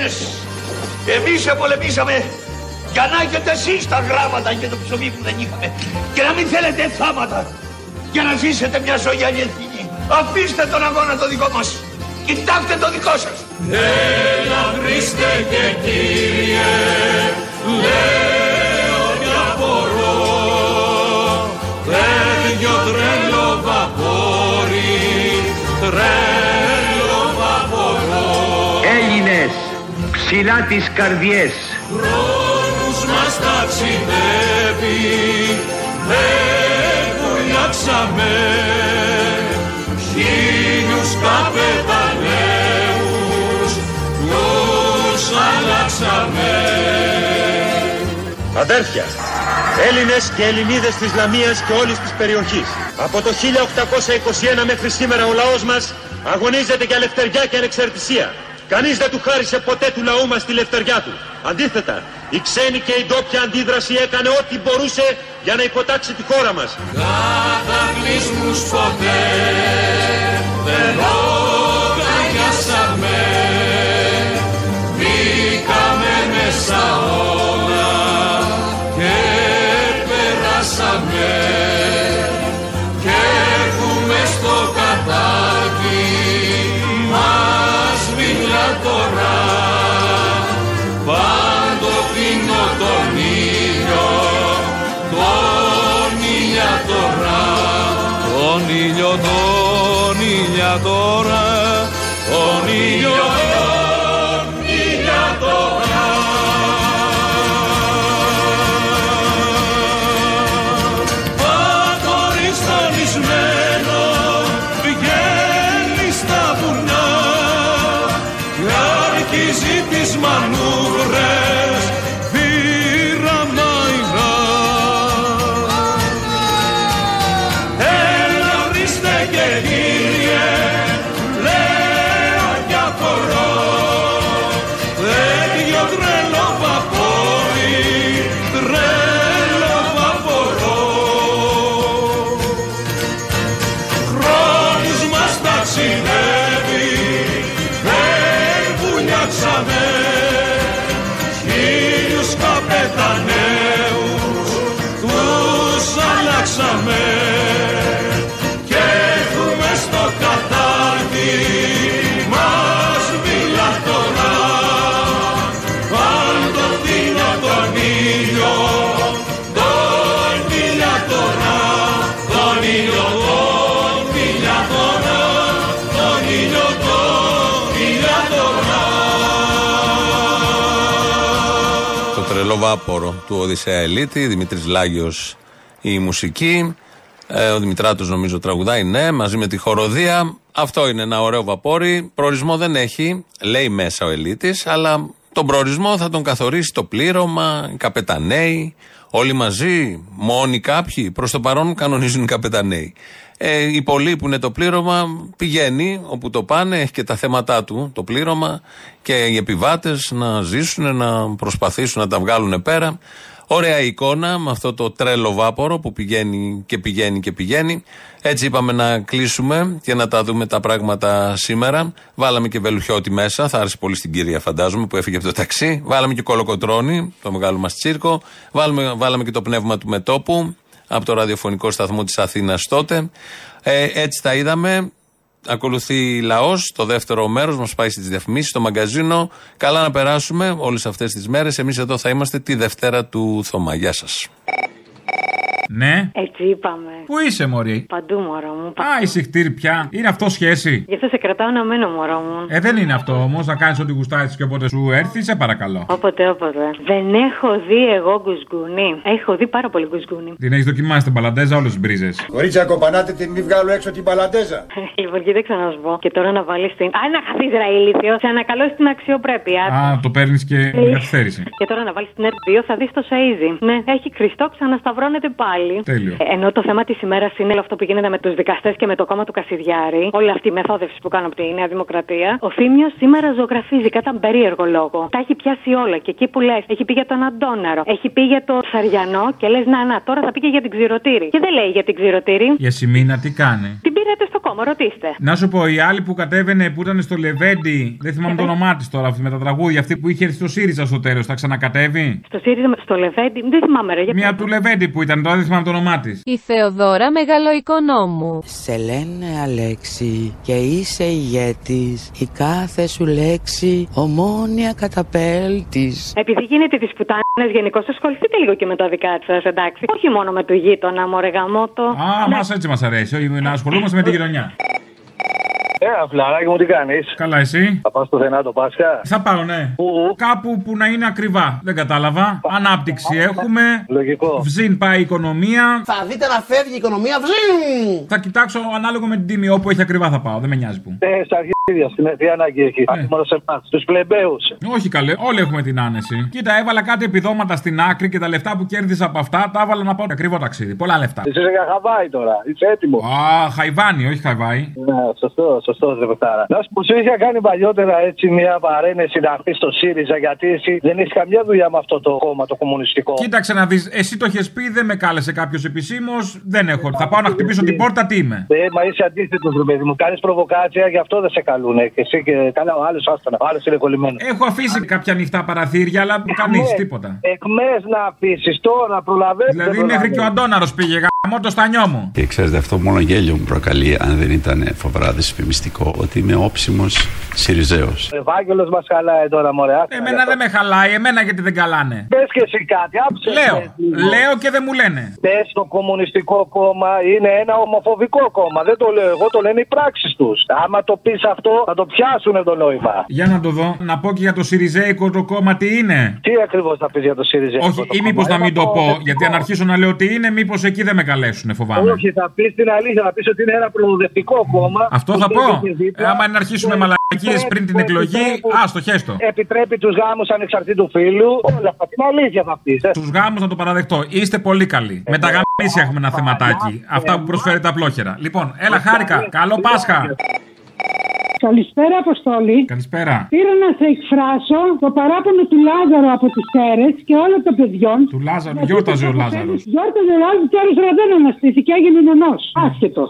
τωρικοί Έλληνες. Εμείς επολεμήσαμε για να έχετε εσείς τα γράμματα και το ψωμί που δεν είχαμε. Και να μην θέλετε θάματα. Για να ζήσετε μια ζωή αληθινή. Αφήστε τον αγώνα το δικό μας. Κοιτάξτε το δικό σας. Έλα Χριστέ και Κύριε, ψηλά τις καρδιές. Χρόνους μας ταξιδεύει, δεν βουλιάξαμε, χίλιους καπεταλαίους, τους αλλάξαμε. Αδέρφια, Έλληνες και Ελληνίδες της Λαμίας και όλης της περιοχής. Από το 1821 μέχρι σήμερα ο λαός μας αγωνίζεται για ελευθεριά και ανεξαρτησία. Κανείς δεν του χάρισε ποτέ του λαού μας τη λευτεριά του. Αντίθετα, η ξένη και η ντόπια αντίδραση έκανε ό,τι μπορούσε για να υποτάξει τη χώρα μας. Κατακλυσμούς ποτέ δεν ήλιο τον ηλιατορά τον ήλιο τον ηλιατορά Πάτορι στολισμένο πηγαίνεις στα βουνά και αρχίζει τις μανούβρες τρελό βάπορο του Οδυσσέα Ελίτη, Δημήτρης Λάγιος η μουσική. Ε, ο Δημητράτος νομίζω τραγουδάει, ναι, μαζί με τη χοροδία. Αυτό είναι ένα ωραίο βαπόρι. Προορισμό δεν έχει, λέει μέσα ο Ελίτης, αλλά τον προορισμό θα τον καθορίσει το πλήρωμα, οι καπεταναίοι, όλοι μαζί, μόνοι κάποιοι. Προς το παρόν κανονίζουν οι καπεταναίοι. Ε, οι πολλοί που είναι το πλήρωμα πηγαίνει όπου το πάνε, έχει και τα θέματα του το πλήρωμα και οι επιβάτες να ζήσουν, να προσπαθήσουν να τα βγάλουν πέρα. Ωραία εικόνα με αυτό το τρέλο βάπορο που πηγαίνει και πηγαίνει και πηγαίνει. Έτσι είπαμε να κλείσουμε και να τα δούμε τα πράγματα σήμερα. Βάλαμε και βελουχιώτη μέσα, θα άρεσε πολύ στην κυρία φαντάζομαι που έφυγε από το ταξί. Βάλαμε και κολοκοτρόνη, το μεγάλο μας τσίρκο. Βάλαμε, βάλαμε και το πνεύμα του μετόπου από το ραδιοφωνικό σταθμό της Αθήνας τότε. Ε, έτσι τα είδαμε. Ακολουθεί λαός. Το δεύτερο μέρος μας πάει στις διαφημίσεις, στο μαγκαζίνο. Καλά να περάσουμε όλες αυτές τις μέρες. Εμείς εδώ θα είμαστε τη Δευτέρα του Θωμά. Γεια σας. Ναι. Έτσι είπαμε. Πού είσαι, Μωρή; Παντού, μωρό μου. Α, είσαι χτύρι πια. Είναι αυτό σχέση; Γι' αυτό σε κρατάω να μένω, μωρό μου. Ε, δεν είναι αυτό όμως. Να κάνεις ό,τι γουστάρεις και όποτε σου έρθει, σε παρακαλώ. Όποτε, όποτε. Δεν έχω δει εγώ γκουσγκουνί. Έχω δει πάρα πολύ γκουσγκουνί. Την έχεις δοκιμάσει την παλαντέζα όλες τις μπρίζες. Κορίτσια, κοπανάτε την μη βγάλω έξω την παλαντέζα. λοιπόν, κοίταξε να σου πω. Και τώρα να βάλεις την. Α, ένα χαθή Ισραήλιθιο. Σε ανακαλώ την αξιοπρέπεια. Α, το παίρνεις και με καθυστέρηση. Και τώρα να βάλεις την ΕΡΤ2 θα δεις το Σαΐζι. Ναι, έχει Χριστό, ξανασταυρώνεται πάλι. Τέλειο. Ε, ενώ το θέμα της ημέρας είναι όλο αυτό που γίνεται με τους δικαστές και με το κόμμα του Κασιδιάρη, όλη αυτή η μεθόδευση που κάνουν από τη Νέα Δημοκρατία, ο Θήμιος σήμερα ζωγραφίζει κατά περίεργο λόγο. Τα έχει πιάσει όλα και εκεί που λες, έχει πει για τον Αντόναρο, έχει πει για το Σαριανό και λες, να, να, τώρα θα πει και για την Ξηρωτήρη. Και δεν λέει για την Ξηρωτήρη. Για Σιμίνα τι κάνει. Την πήρατε στο κόμμα, ρωτήστε. Να σου πω, η άλλη που κατέβαινε που ήταν στο Λεβέντι, δεν θυμάμαι το όνομά της τώρα αυτή με τα τραγούδια, αυτή που είχε έρθει στο ΣΥΡΙΖΑ στο τέλος, θα ξανακατέβει; Στο ΣΥΡΙΖΑ, στο Λεβέντι, δεν θυμάμαι ρε. Μια του Λεβέντι που ήταν, τώρα δεν θυμάμαι το όνομά της. Η Θεοδόρα Μεγαλοοικονόμου. Σε λένε Αλέξη και είσαι ηγέτης Η κάθε σου λέξη ομόνια καταπέλτης Επειδή γίνεται της πουτάνε γενικώς, ασχοληθείτε λίγο και με τα δικά σα, εντάξει. Όχι μόνο με το γείτονα, μωρέ γαμότο. Α, μας έτσι μας αρέσει. όχι, Να ασχολούμαστε με τη γειτονιά. Ε, φιλαράκι μου, τι κάνεις; Καλά, εσύ; Θα πα πουθενά το Πάσχα; Θα πάω, ναι. Κάπου που να είναι ακριβά. Δεν κατάλαβα. Ανάπτυξη έχουμε. Λογικό. Βζίν πάει η οικονομία. Θα δείτε να φεύγει η οικονομία βζίν Θα κοιτάξω ανάλογα με την τιμή. Όπου έχει ακριβά θα πάω. Δεν με νοιάζει που. Ε, στα αρχίδια στην τι ανάγκη έχει. Ναι. Μόνο σε εμάς, τους πλεμπαίους. Όχι καλέ, όλοι έχουμε την άνεση. Κοίτα, έβαλα κάτι επιδόματα στην άκρη και τα λεφτά που κέρδισα από αυτά τα έβαλα να πάω ακριβό ταξίδι. Πολλά λεφτά. Είσαι για χαβάη τώρα. Είσαι έτοιμος. Α, χαϊβάνι, όχι χαϊβάι. Ναι, σωστό, σωστό, δε πετάρα. Να σου πω, σου είχα κάνει παλιότερα έτσι μια παρένεση να πει στο ΣΥΡΙΖΑ γιατί εσύ δεν έχεις καμιά δουλειά με αυτό το κόμμα το κομμουνιστικό. Κοίταξε να δεις, εσύ το έχεις πει, δεν με κάλεσε κάποιος επισήμως. Δεν έχω. Θα πάω να χτυπήσω την πόρτα, τι είμαι. Ε, μα είσαι αντίθετος, ρε παιδί μου. Κάνεις προβοκάτσια, γι' αυτό δεν σε καλούνε. Και εσύ και καλά, ο άλλος άστονα. Ο άλλος είναι κολλημένος. Έχω αφήσει κάποια ανοιχτά παραθύρια, αλλά κανείς τίποτα. Εκμές να αφήσεις τώρα, προλαβαίνεις. Δηλαδή μέχρι και ο Αντόναρο πήγε γάμο το στανιό μου. Και ξέρετε, αυτό μόνο γέλιο μου προκαλεί, αν δεν ήταν φοβερά δυσφημιστικό, ότι είμαι όψιμος Σιριζέος. Ο Ευάγγελος μας χαλάει τώρα, μωρέ. Εμένα δεν με χαλάει, εμένα γιατί δεν καλάνε. Πες και εσύ κάτι, άψε. Λέω, λέω και δεν μου λένε. Πες το κομμουνιστικό κόμμα είναι ένα ομοφοβικό κόμμα. Δεν το λέω εγώ, το λένε οι πράξεις τους. Άμα το πεις αυτό, θα το πιάσουν το νόημα. Για να το δω, να πω και για το Σιριζέικο το κόμμα τι είναι. Τι ακριβώς θα πεις για το Σιριζέικο. Όχι, ή μήπως να μην το πω, γιατί αν αρχίσω να λέω τι είναι, μήπως εκεί δεν με καλέσουν, φοβάμαι. Όχι, θα πει την αλήθεια, θα πει ότι είναι ένα προοδευτικό κόμμα. Αυτό θα πω. Ε, άμα να αρχίσουμε μαλακίε πριν την εκλογή, α το χέστο. Επιτρέπει του γάμου ανεξαρτήτου φίλου. Όλα αυτά την αλήθεια θα πει. Του γάμου να το παραδεχτώ. Είστε πολύ καλοί. Με τα γαμίσια έχουμε ένα θεματάκι. Αυτά που προσφέρει τα πλόχερα. Λοιπόν, έλα χάρηκα. Καλό Πάσχα. Καλησπέρα, Αποστόλη. Καλησπέρα. Πήρα να σε εκφράσω το παράπονο του Λάζαρου από τις Σέρε και όλων των παιδιών. Του Λάζαρου, γιόρταζε ο Λάζαρος. Γιόρταζε ο Λάζαρος και άλλο δεν αναστήθηκε, έγινε νονός. Άσχετο.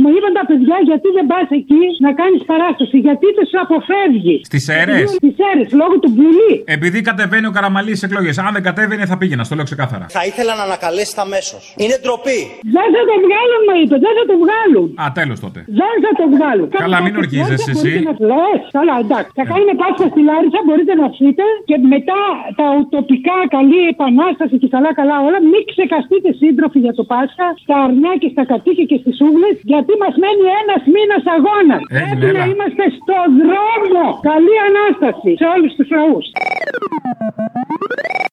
Μου είπαν τα παιδιά γιατί δεν πας εκεί να κάνεις παράσταση, γιατί τους αποφεύγει; Στις Σέρε. Στις Σέρε, λόγω του πουλί. Επειδή κατεβαίνει ο Καραμαλής στι εκλογές. Αν δεν κατέβαινε θα πήγαινα, στο λέω ξεκάθαρα. Θα ήθελα να ανακαλέσετε αμέσως. Είναι ντροπή. Δεν θα το βγάλουν, μου είπε, δεν θα το βγάλουν. Α, τέλος τότε. Δεν θα το βγάλουν. Καλά, μην οργίζεσαι εσύ. Λες, καλά, εντάξει. Θα κάνουμε Πάσχα στη Λάρισα, μπορείτε να φύγετε και μετά τα ουτοπικά καλή επανάσταση και καλά καλά όλα. Μην ξεκαστείτε σύντροφοι για το Πάσχα, στα αρνιά και στα κατοίκια και στις ούγλες, γιατί μας μένει ένας μήνας αγώνας. Πρέπει να είμαστε στο δρόμο. Καλή ανάσταση σε όλους τους λαούς.